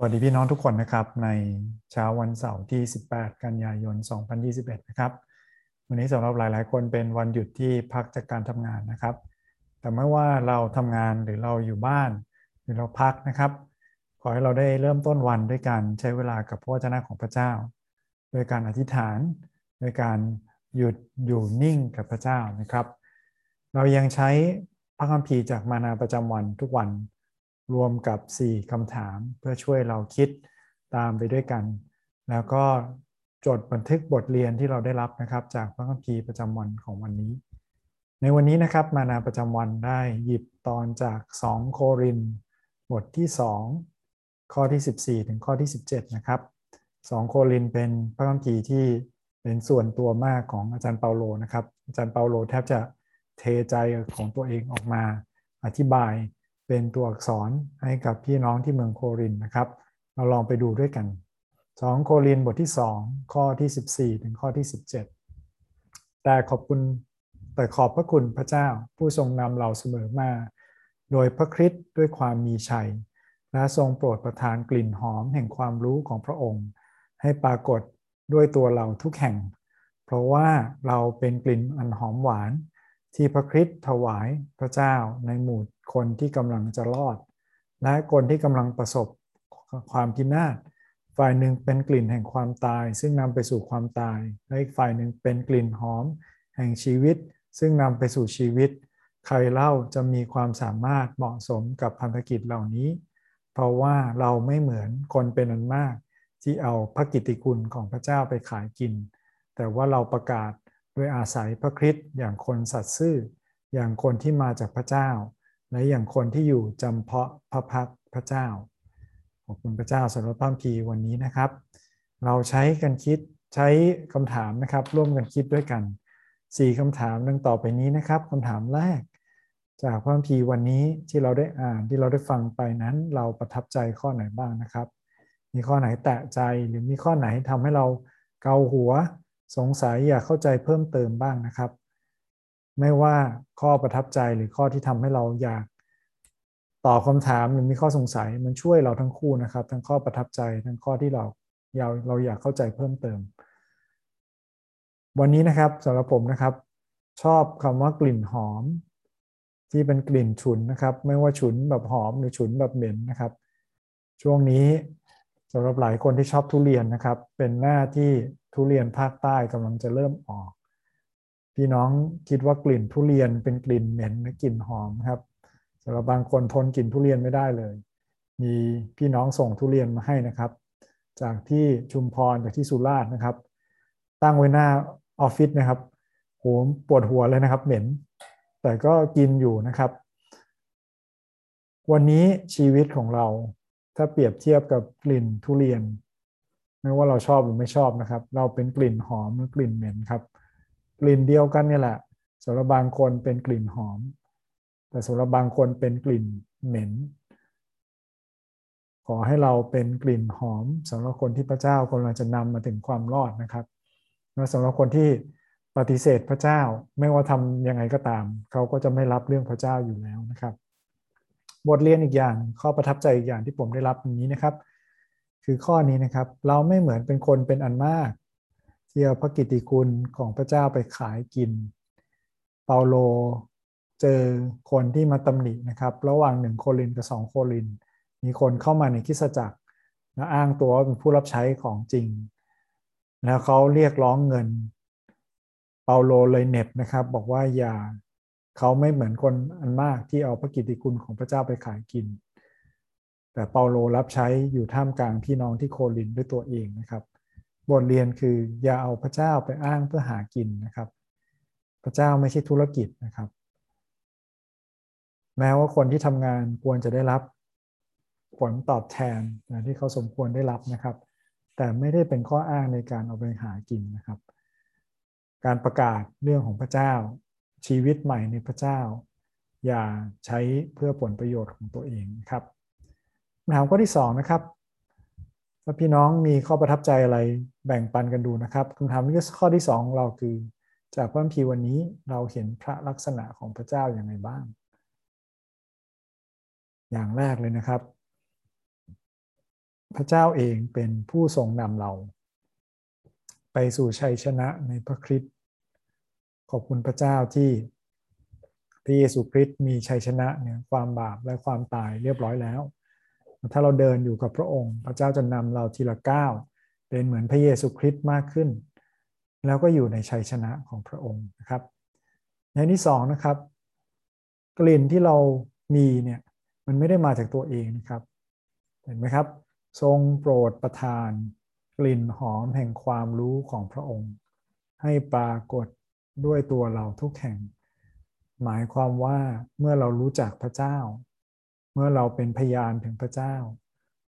สวัสดีพี่น้องทุกคนนะครับ ในเช้าวันเสาร์ที่ 18 กันยายน 2021 นะครับ วันนี้สำหรับหลาย ๆ คนเป็นวันหยุดที่พักจากการทำงานนะครับ แต่ไม่ว่าเราทำงานหรือเราอยู่บ้าน หรือเราพักนะครับ ขอให้เราได้เริ่มต้นวันด้วยการใช้เวลากับพระวจนะของพระเจ้า โดยการอธิษฐานโดยการหยุดอยู่นิ่งกับพระเจ้านะครับ เรายังใช้พระคัมภีร์จากมานาประจำวันทุกวัน รวมกับ 4คำถามเพื่อช่วยเราคิดตามไปด้วยกัน แล้วก็จดบันทึกบทเรียนที่เราได้รับนะครับ จากพระคัมภีร์ประจำวันของวันนี้ ในวันนี้นะครับมานาประจำวันได้หยิบตอนจาก 2 โครินบทที่ 2 ข้อที่ 14 ถึงข้อที่ 17 นะครับ 2 โครินเป็นพระคัมภีร์ที่เป็นส่วนตัวมากของอาจารย์เปาโลนะครับอาจารย์เปาโลแทบจะเทใจของตัวเองออกมาอธิบาย เป็นตัวอักษรให้กับพี่น้องที่เมืองโครินนะครับ เราลองไปดูด้วยกัน 2 โครินบทที่ 2 ข้อที่ 14 ถึงข้อที่ 17 แต่ขอบคุณแต่ขอบพระคุณพระเจ้าผู้ทรงนำเราเสมอมา โดยพระคริสต์ด้วยความมีชัย และทรงโปรดประทานกลิ่นหอมแห่งความรู้ของพระองค์ ให้ปรากฏด้วยตัวเราทุกแห่ง เพราะว่าเราเป็นกลิ่นอันหอมหวานที่พระคริสต์ถวายพระเจ้าในหมู่ คนที่กำลังจะรอด และคนที่กำลังประสบความพินาศฝ่ายหนึ่งเป็นกลิ่นแห่งความตาย ซึ่งนำไปสู่ความตายและอีกฝ่ายหนึ่งเป็นกลิ่นหอม แห่งชีวิต ซึ่งนำไปสู่ชีวิต ใครเล่าจะมีความสามารถเหมาะสมกับพันธกิจเหล่านี้ เพราะว่าเราไม่เหมือนคนเป็นอันมาก ที่เอาพระกิตติคุณของพระเจ้าไปขายกิน แต่ว่าเราประกาศด้วยอาศัยพระคริสต์อย่างคนสัตย์ซื่อ อย่างคนที่มาจากพระเจ้า และอย่างคนที่อยู่จำเพาะพระพักพระเจ้า ขอบคุณพระเจ้าสำหรับพระพีวันนี้นะครับ เราใช้กันคิดใช้คำถามนะครับ ร่วมกันคิดด้วยกัน 4คำถามดังต่อไปนี้นะครับคำถามแรก จากพระพีวันนี้ที่เราได้อ่านที่เราได้ฟังไปนั้น เราประทับใจข้อไหนบ้างนะครับ มีข้อไหนแตะใจหรือมีข้อไหนทำให้เราเกาหัวสงสัยอยากเข้าใจเพิ่มเติมบ้างนะครับ ไม่ว่าข้อประทับใจหรือข้อที่ทำให้เราอยากตอบคำถามหรือมีข้อสงสัยมันช่วยเราทั้งคู่นะครับ ทั้งข้อประทับใจทั้งข้อที่เราเราเราอยากเข้าใจเพิ่มเติม วันนี้นะครับสำหรับผมนะครับ ชอบคำว่ากลิ่นหอม ที่เป็นกลิ่นฉุนนะครับ ไม่ว่าฉุนแบบหอมหรือฉุนแบบเหม็นนะครับ ช่วงนี้สำหรับหลายคนที่ชอบทุเรียนนะครับ เป็นหน้าที่ทุเรียนภาคใต้กำลังจะเริ่มออก พี่น้องคิดว่ากลิ่นทุเรียนเป็นกลิ่นเหม็นหรือกลิ่นหอมครับสำหรับบางคนทนกลิ่นทุเรียนไม่ได้เลย มีพี่น้องส่งทุเรียนมาให้นะครับ จากที่ชุมพรจากที่สุราษฎร์นะครับ ตั้งไว้หน้าออฟฟิศนะครับโหปวดหัวเลยนะครับ เหม็น แต่ก็กินอยู่นะครับ วันนี้ชีวิตของเราถ้าเปรียบเทียบกับกลิ่นทุเรียน ไม่ว่าเราชอบหรือไม่ชอบนะครับ เราเป็นกลิ่นหอมหรือกลิ่นเหม็นครับ กลิ่นเดียวกันนี่แหละสำหรับบางคนเป็นกลิ่นหอม แต่สำหรับบางคนเป็นกลิ่นเหม็น ขอให้เราเป็นกลิ่นหอมสำหรับคนที่พระเจ้ากำลังจะนำมาถึงความรอดนะครับและสำหรับคนที่ปฏิเสธพระเจ้าไม่ว่าทำยังไงก็ตาม เขาก็จะไม่รับเรื่องพระเจ้าอยู่แล้วนะครับ บทเรียนอีกอย่างข้อประทับใจอีกอย่างที่ผมได้รับนี้นะครับ คือข้อนี้นะครับ เราไม่เหมือนเป็นคนเป็นอันมาก ที่เอาพระกิตติคุณของพระเจ้าไปขายกิน เปาโลเจอคนที่มาตำหนินะครับ ระหว่างหนึ่งโคลินกับสองโคลิน มีคนเข้ามาในคิสจักรและอ้างตัวว่าเป็นผู้รับใช้ของจริง แล้วเขาเรียกร้องเงิน เปาโลเลยเน็บนะครับ บอกว่าอย่าเขาไม่เหมือนคนอันมากที่เอาพระกิตติคุณของพระเจ้าไปขายกิน แต่เปาโลรับใช้อยู่ท่ามกลางพี่น้องที่โคลินด้วยตัวเองนะครับ บทเรียนคืออย่าเอาพระเจ้าไปอ้างเพื่อหากินนะครับ พระเจ้าไม่ใช่ธุรกิจนะครับ แม้ว่าคนที่ทำงานควรจะได้รับผลตอบแทนที่เขาสมควรได้รับนะครับ แต่ไม่ได้เป็นข้ออ้างในการเอาไปหากินนะครับ การประกาศเรื่องของพระเจ้า ชีวิตใหม่ในพระเจ้า อย่าใช้เพื่อผลประโยชน์ของตัวเองครับคำถามข้อที่2นะครับ ถ้าพี่น้องมีข้อประทับใจอะไรแบ่งปันกันดูนะครับคำถามข้อที่2ของเราคือ จากพระคัมภีร์วันนี้เราเห็นพระลักษณะของพระเจ้าอย่างไรบ้าง อย่างแรกเลยนะครับ พระเจ้าเองเป็นผู้ทรงนำเรา ไปสู่ชัยชนะในพระคริสต์ขอบคุณพระเจ้าที่พระเยซูคริสต์มีชัยชนะเนี่ยความบาปและความตายเรียบร้อยแล้ว ถ้าเราเดินอยู่กับพระองค์ พระเจ้าจะนำเราทีละก้าวเป็นเหมือนพระเยซูคริสต์มากขึ้น แล้วก็อยู่ในชัยชนะของพระองค์นะครับในที่สองนะครับ กลิ่นที่เรามีเนี่ยมันไม่ได้มาจากตัวเองนะครับ เห็นไหมครับ ทรงโปรดประทาน กลิ่นหอมแห่งความรู้ของพระองค์ ให้ปรากฏด้วยตัวเราทุกแห่ง หมายความว่าเมื่อเรารู้จักพระเจ้า มื่อเราเป็นพยานถึงพระเจ้า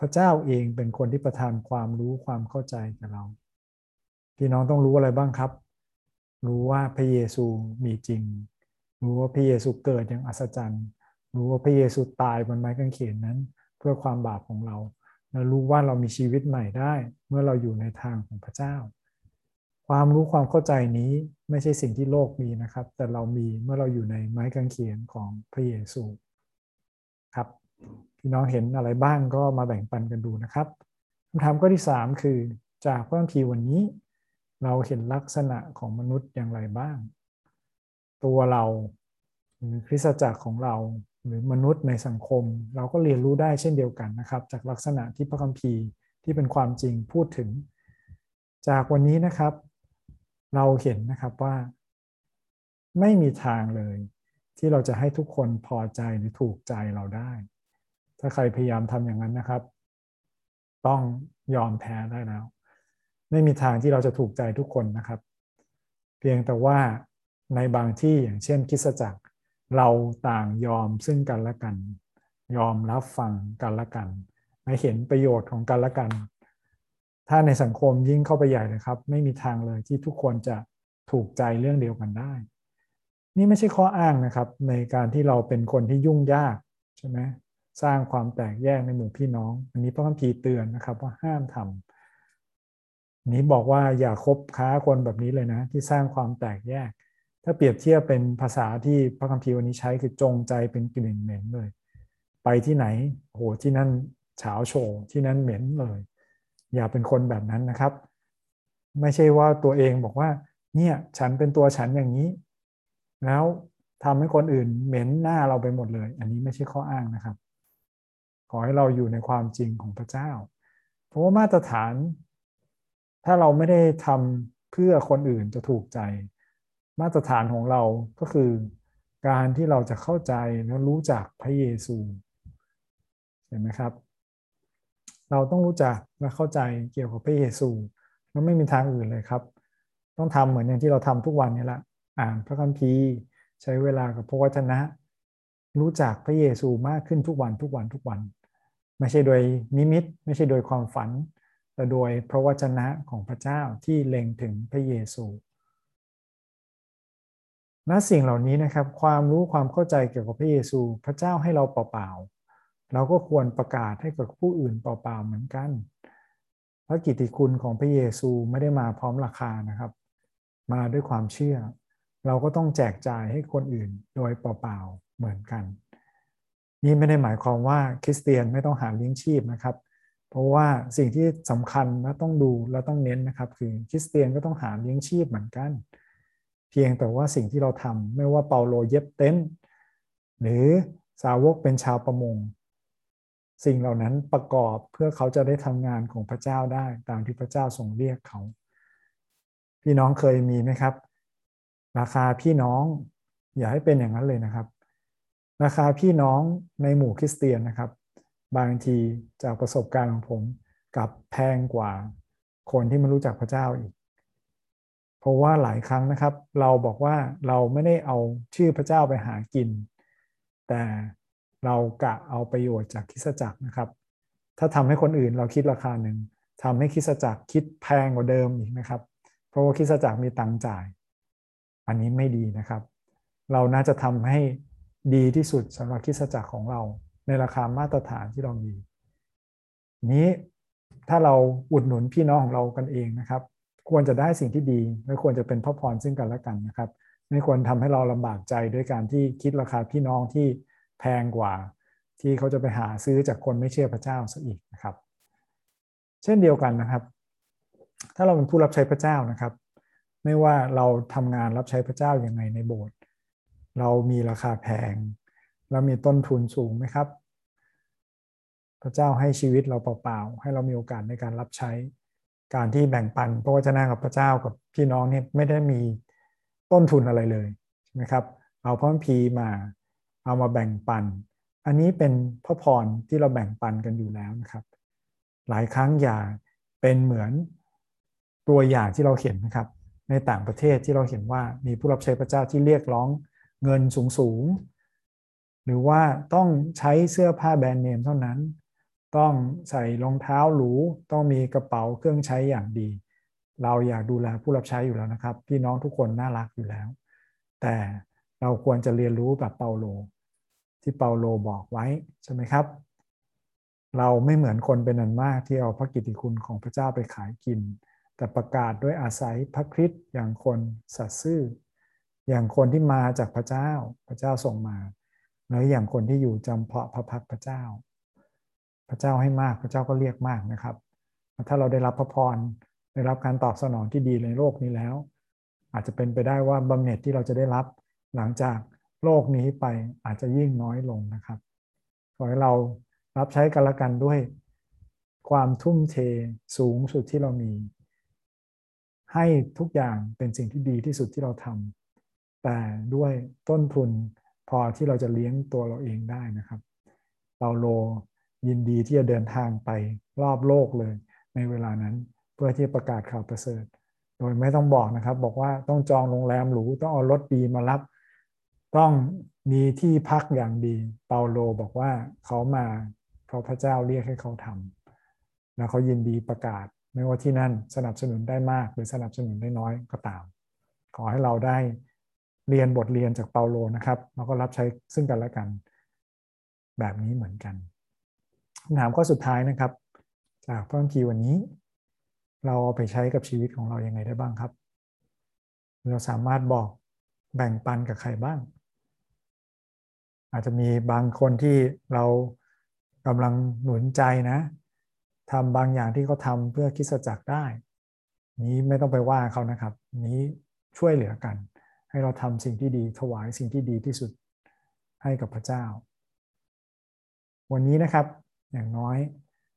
พระเจ้าเองเป็นคนที่ประทานความรู้ความเข้าใจกับเรา พี่น้องต้องรู้อะไรบ้างครับ รู้ว่าพระเยซูมีจริง รู้ว่าพระเยซูเกิดอย่างอัศจรรย์ รู้ว่าพระเยซูตายบนไม้กางเขนนั้น เพื่อความบาปของเรา และรู้ว่าเรามีชีวิตใหม่ได้ เมื่อเราอยู่ในทางของพระเจ้า ความรู้ความเข้าใจนี้ไม่ใช่สิ่งที่โลกมีนะครับ แต่เรามีเมื่อเราอยู่ในไม้กางเขนของพระเยซู ครับพี่น้องเห็นอะไรบ้างก็มาแบ่งปันกันดูนะครับคำถามข้อที่ 3 คือจากพระคัมภีร์วันนี้ เราเห็นลักษณะของมนุษย์อย่างไรบ้าง ตัวเราหรือคริสตจักรของเราหรือมนุษย์ในสังคม เราก็เรียนรู้ได้เช่นเดียวกันนะครับ จากลักษณะที่พระคัมภีร์ที่เป็นความจริงพูดถึง จากวันนี้นะครับ เราเห็นนะครับว่า ไม่มีทางเลย ที่เราจะให้ทุกคนพอใจหรือถูกใจเราได้ ถ้าใครพยายามทำอย่างนั้นนะครับ ต้องยอมแพ้ได้แล้ว ไม่มีทางที่เราจะถูกใจทุกคนนะครับ เพียงแต่ว่าในบางที่อย่างเช่นคิสจักร เราต่างยอมซึ่งกันและกัน ยอมรับฟังกันและกันไม่เห็นประโยชน์ของกันและกัน ถ้าในสังคมยิ่งเข้าไปใหญ่เลยครับ ไม่มีทางเลยที่ทุกคนจะถูกใจเรื่องเดียวกันได้ นี่ไม่ใช่ข้ออ้างนะครับ ในการที่เราเป็นคนที่ยุ่งยากใช่ไหมสร้างความแตกแยกในหมู่พี่น้อง อันนี้พระคัมภีร์เตือนนะครับ ว่าห้ามทำนี้บอกว่าอย่าคบค้าคนแบบนี้เลยนะ ที่สร้างความแตกแยก ถ้าเปรียบเทียบเป็นภาษาที่พระคัมภีร์วันนี้ใช้คือจงใจเป็นกลิ่นเหม็นเลย ไปที่ไหนโหที่นั่นเฉาโชว์ที่นั่นเหม็นเลย อย่าเป็นคนแบบนั้นนะครับ ไม่ใช่ว่าตัวเองบอกว่า เนี่ยฉันเป็นตัวฉันอย่างนี้ แล้วทำให้คนอื่นเหม็นหน้าเราไปหมดเลย อันนี้ไม่ใช่ข้ออ้างนะครับ ขอให้เราอยู่ในความจริงของพระเจ้า เพราะว่ามาตรฐาน ถ้าเราไม่ได้ทำเพื่อคนอื่นจะถูกใจ มาตรฐานของเราก็คือ การที่เราจะเข้าใจและรู้จักพระเยซูเห็นไหมครับ เราต้องรู้จักและเข้าใจเกี่ยวกับพระเยซูแล้วไม่มีทางอื่นเลยครับ ต้องทำเหมือนอย่างที่เราทำทุกวันนี้แหละ อ่านพระคัมภีร์ ใช้เวลากับพระวจนะ รู้จักพระเยซูมากขึ้นทุกวันทุกวันทุกวัน ไม่ใช่โดยนิมิต ไม่ใช่โดยความฝัน แต่โดยพระวจนะของพระเจ้าที่เล็งถึงพระเยซูณสิ่งเหล่านี้นะครับ ความรู้ความเข้าใจเกี่ยวกับพระเยซู พระเจ้าให้เราเปล่าๆเราก็ควรประกาศให้กับผู้อื่นเปล่าๆเหมือนกันพระกิตติคุณของพระเยซูไม่ได้มาพร้อมราคานะครับ มาด้วยความเชื่อ เราก็ต้องแจกจ่ายให้คนอื่นโดยเปล่าๆเหมือนกัน นี่ไม่ได้หมายความว่าคริสเตียนไม่ต้องหาเลี้ยงชีพนะครับ เพราะว่าสิ่งที่สำคัญและต้องดูและต้องเน้นนะครับ คือคริสเตียนก็ต้องหาเลี้ยงชีพเหมือนกัน เพียงแต่ว่าสิ่งที่เราทำไม่ว่าเปาโลเย็บเต็นท์หรือสาวกเป็นชาวประมง สิ่งเหล่านั้นประกอบเพื่อเขาจะได้ทำงานของพระเจ้าได้ตามที่พระเจ้าทรงเรียกเขา พี่น้องเคยมีไหมครับ ราคาพี่น้อง อย่าให้เป็นอย่างนั้นเลยนะครับ ราคาพี่น้องในหมู่คริสเตียนนะครับ บางทีจากประสบการณ์ของผมกับแพงกว่าคนที่ไม่รู้จักพระเจ้าอีก เพราะว่าหลายครั้งนะครับ เราบอกว่าเราไม่ได้เอาชื่อพระเจ้าไปหากิน แต่เรากะเอาประโยชน์จากคิสจักรนะครับ ถ้าทำให้คนอื่นเราคิดราคาหนึ่งทำให้คิสจักรคิดแพงกว่าเดิมอีกนะครับ เพราะว่าคิสจักรมีตังจ่าย อันนี้ไม่ดีนะครับ เราน่าจะทำให้ดีที่สุดสำหรับคิสจักรของเรา ในราคามาตรฐานที่เรามี นี้ถ้าเราอุดหนุนพี่น้องของเรากันเองนะครับ ควรจะได้สิ่งที่ดีไม่ควรจะเป็นพระพรซึ่งกันและกันนะครับ ไม่ควรทำให้เราลำบากใจด้วยการที่คิดราคาพี่น้องที่แพงกว่า ที่เขาจะไปหาซื้อจากคนไม่เชื่อพระเจ้าซะอีกนะครับ เช่นเดียวกันนะครับ ถ้าเราเป็นผู้รับใช้พระเจ้านะครับ ไม่ว่าเราทำงานรับใช้พระเจ้าอย่างไงในโบสถ์เรามีราคาแพง เรามีต้นทุนสูงไหมครับ พระเจ้าให้ชีวิตเราเปล่าๆให้เรามีโอกาสในการรับใช้การที่แบ่งปันพระวจนะกับพระเจ้ากับพี่น้องเนี่ยไม่ได้มีต้นทุนอะไรเลยใช่ไหมครับ เอาพระพีมาเอามาแบ่งปัน อันนี้เป็นพระพรที่เราแบ่งปันกันอยู่แล้วนะครับ หลายครั้งอย่าเป็นเหมือนตัวอย่างที่เราเห็นนะครับ ในต่างประเทศที่เราเห็นว่ามีผู้รับใช้พระเจ้าที่เรียกร้องเงินสูงๆหรือว่าต้องใช้เสื้อผ้าแบรนด์เนมเท่านั้น ต้องใส่รองเท้าหรู ต้องมีกระเป๋าเครื่องใช้อย่างดี เราอยากดูแลผู้รับใช้อยู่แล้วนะครับ พี่น้องทุกคนน่ารักอยู่แล้ว แต่เราควรจะเรียนรู้แบบเปาโล ที่เปาโลบอกไว้ใช่ไหมครับ เราไม่เหมือนคนเป็นอันมากที่เอาพระกิตติคุณของพระเจ้าไปขายกิน แต่ประกาศด้วยอาศัยพระคริสต์อย่างคนสัตย์ซื่อ อย่างคนที่มาจากพระเจ้าพระเจ้าส่งมา แล้วอย่างคนที่อยู่จำเพาะพระพักพระเจ้า พระเจ้าให้มากพระเจ้าก็เรียกมากนะครับ ถ้าเราได้รับพระพรได้รับการตอบสนองที่ดีในโลกนี้แล้ว อาจจะเป็นไปได้ว่าบำเหน็จที่เราจะได้รับหลังจากโลกนี้ไปอาจจะยิ่งน้อยลงนะครับขอให้เรารับใช้กันละกันด้วยความทุ่มเทสูงสุดที่เรามี ให้ทุกอย่างเป็นสิ่งที่ดีที่สุดที่เราทำแต่ด้วยต้นทุนพอที่เราจะเลี้ยงตัวเราเองได้นะครับเปาโลยินดีที่จะเดินทางไปรอบโลกเลยในเวลานั้นเพื่อที่ประกาศข่าวประเสริฐ โดยไม่ต้องบอกนะครับ บอกว่าต้องจองโรงแรมหรูต้องเอารถดีมารับ ต้องมีที่พักอย่างดี เปาโลบอกว่าเขามาเพราะพระเจ้าเรียกให้เขาทำแล้วเขายินดีประกาศ ไม่ว่าที่นั่นสนับสนุนได้มาก หรือสนับสนุนได้น้อยก็ตาม ขอให้เราได้เรียนบทเรียนจากเปาโลนะครับแล้วก็รับใช้ซึ่งกันและกัน แบบนี้เหมือนกันคำถามข้อสุดท้ายนะครับ จากพระคัมภีร์วันนี้ เราเอาไปใช้กับชีวิตของเรายัางไงได้บ้างครับ เราสามารถบอกแบ่งปันกับใครบ้าง อาจจะมีบางคนที่เรากำลังหนุนใจนะ ทำบางอย่างที่เขาทำเพื่อคิดจักได้ นี้ไม่ต้องไปว่าเขานะครับ นี้ช่วยเหลือกัน ให้เราทำสิ่งที่ดีถวายสิ่งที่ดีที่สุดให้กับพระเจ้า วันนี้นะครับอย่างน้อย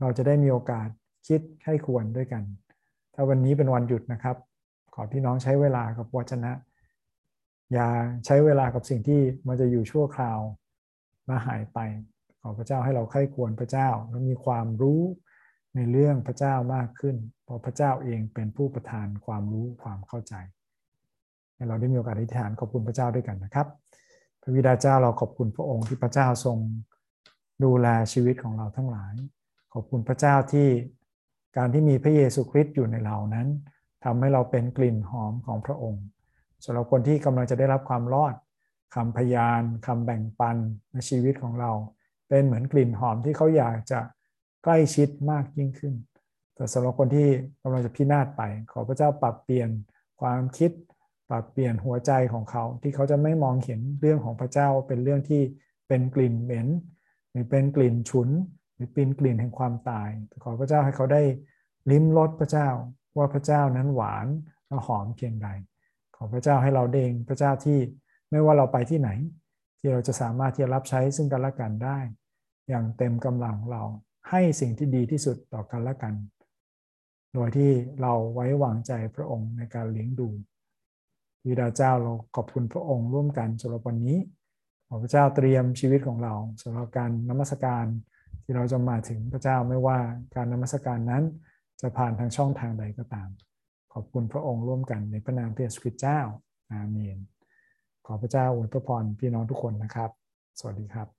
เราจะได้มีโอกาสคิดให้ควรด้วยกัน ถ้าวันนี้เป็นวันหยุดนะครับ ขอพี่น้องใช้เวลากับวจนะ อย่าใช้เวลากับสิ่งที่มันจะอยู่ชั่วคราวมาหายไป ขอพระเจ้าให้เราใคร่ควรพระเจ้า และมีความรู้ ในเรื่องพระเจ้ามากขึ้น เพราะพระเจ้าเองเป็นผู้ประทานความรู้ความเข้าใจให้เราได้มีโอกาสอธิษฐานขอบคุณพระเจ้าด้วยกันนะครับ พระวิดาเจ้าเราขอบคุณพระองค์ที่พระเจ้าทรงดูแลชีวิตของเราทั้งหลาย ขอบคุณพระเจ้าที่การที่มีพระเยซูคริสต์อยู่ในเรานั้นทำให้เราเป็นกลิ่นหอมของพระองค์สำหรับคนที่กำลังจะได้รับความรอดคำพยานคำแบ่งปันในชีวิตของเรา เป็นเหมือนกลิ่นหอมที่เขาอยากจะ ล้ชิดมากยิ่งขึ้น แต่สำหรับคนที่กำลังจะพินาศไป ขอพระเจ้าปรับเปลี่ยนความคิด ปรับเปลี่ยนหัวใจของเขา ที่เขาจะไม่มองเห็นเรื่องของพระเจ้าเป็นเรื่องที่เป็นกลิ่นเหม็น หรือเป็นกลิ่นฉุน หรือเป็นกลิ่นแห่งความตาย ขอพระเจ้าให้เขาได้ลิ้มรสพระเจ้าว่าพระเจ้านั้นหวานและหอมเพียงใด ขอพระเจ้าให้เราเดงพระเจ้าที่ไม่ว่าเราไปที่ไหน ที่เราจะสามารถที่จะรับใช้ซึ่งกันและกันได้ อย่างเต็มกำลังเรา ให้สิ่งที่ดีที่สุดต่อกันและกัน โดยที่เราไว้วางใจพระองค์ในการเลี้ยงดูวิดาเจ้าเราขอบคุณพระองค์ร่วมกันสำหรับวันนี้ขอพระเจ้าเตรียมชีวิตของเราสำหรับการนมัสการที่เราจะมาถึงพระเจ้าไม่ว่าการนมัสการนั้นจะผ่านทางช่องทางใดก็ตาม ขอบคุณพระองค์ร่วมกันในพระนามพระเยซูคริสต์เจ้าอาเมน ขอพระเจ้าอวยพระพรพี่น้องทุกคนนะครับ สวัสดีครับ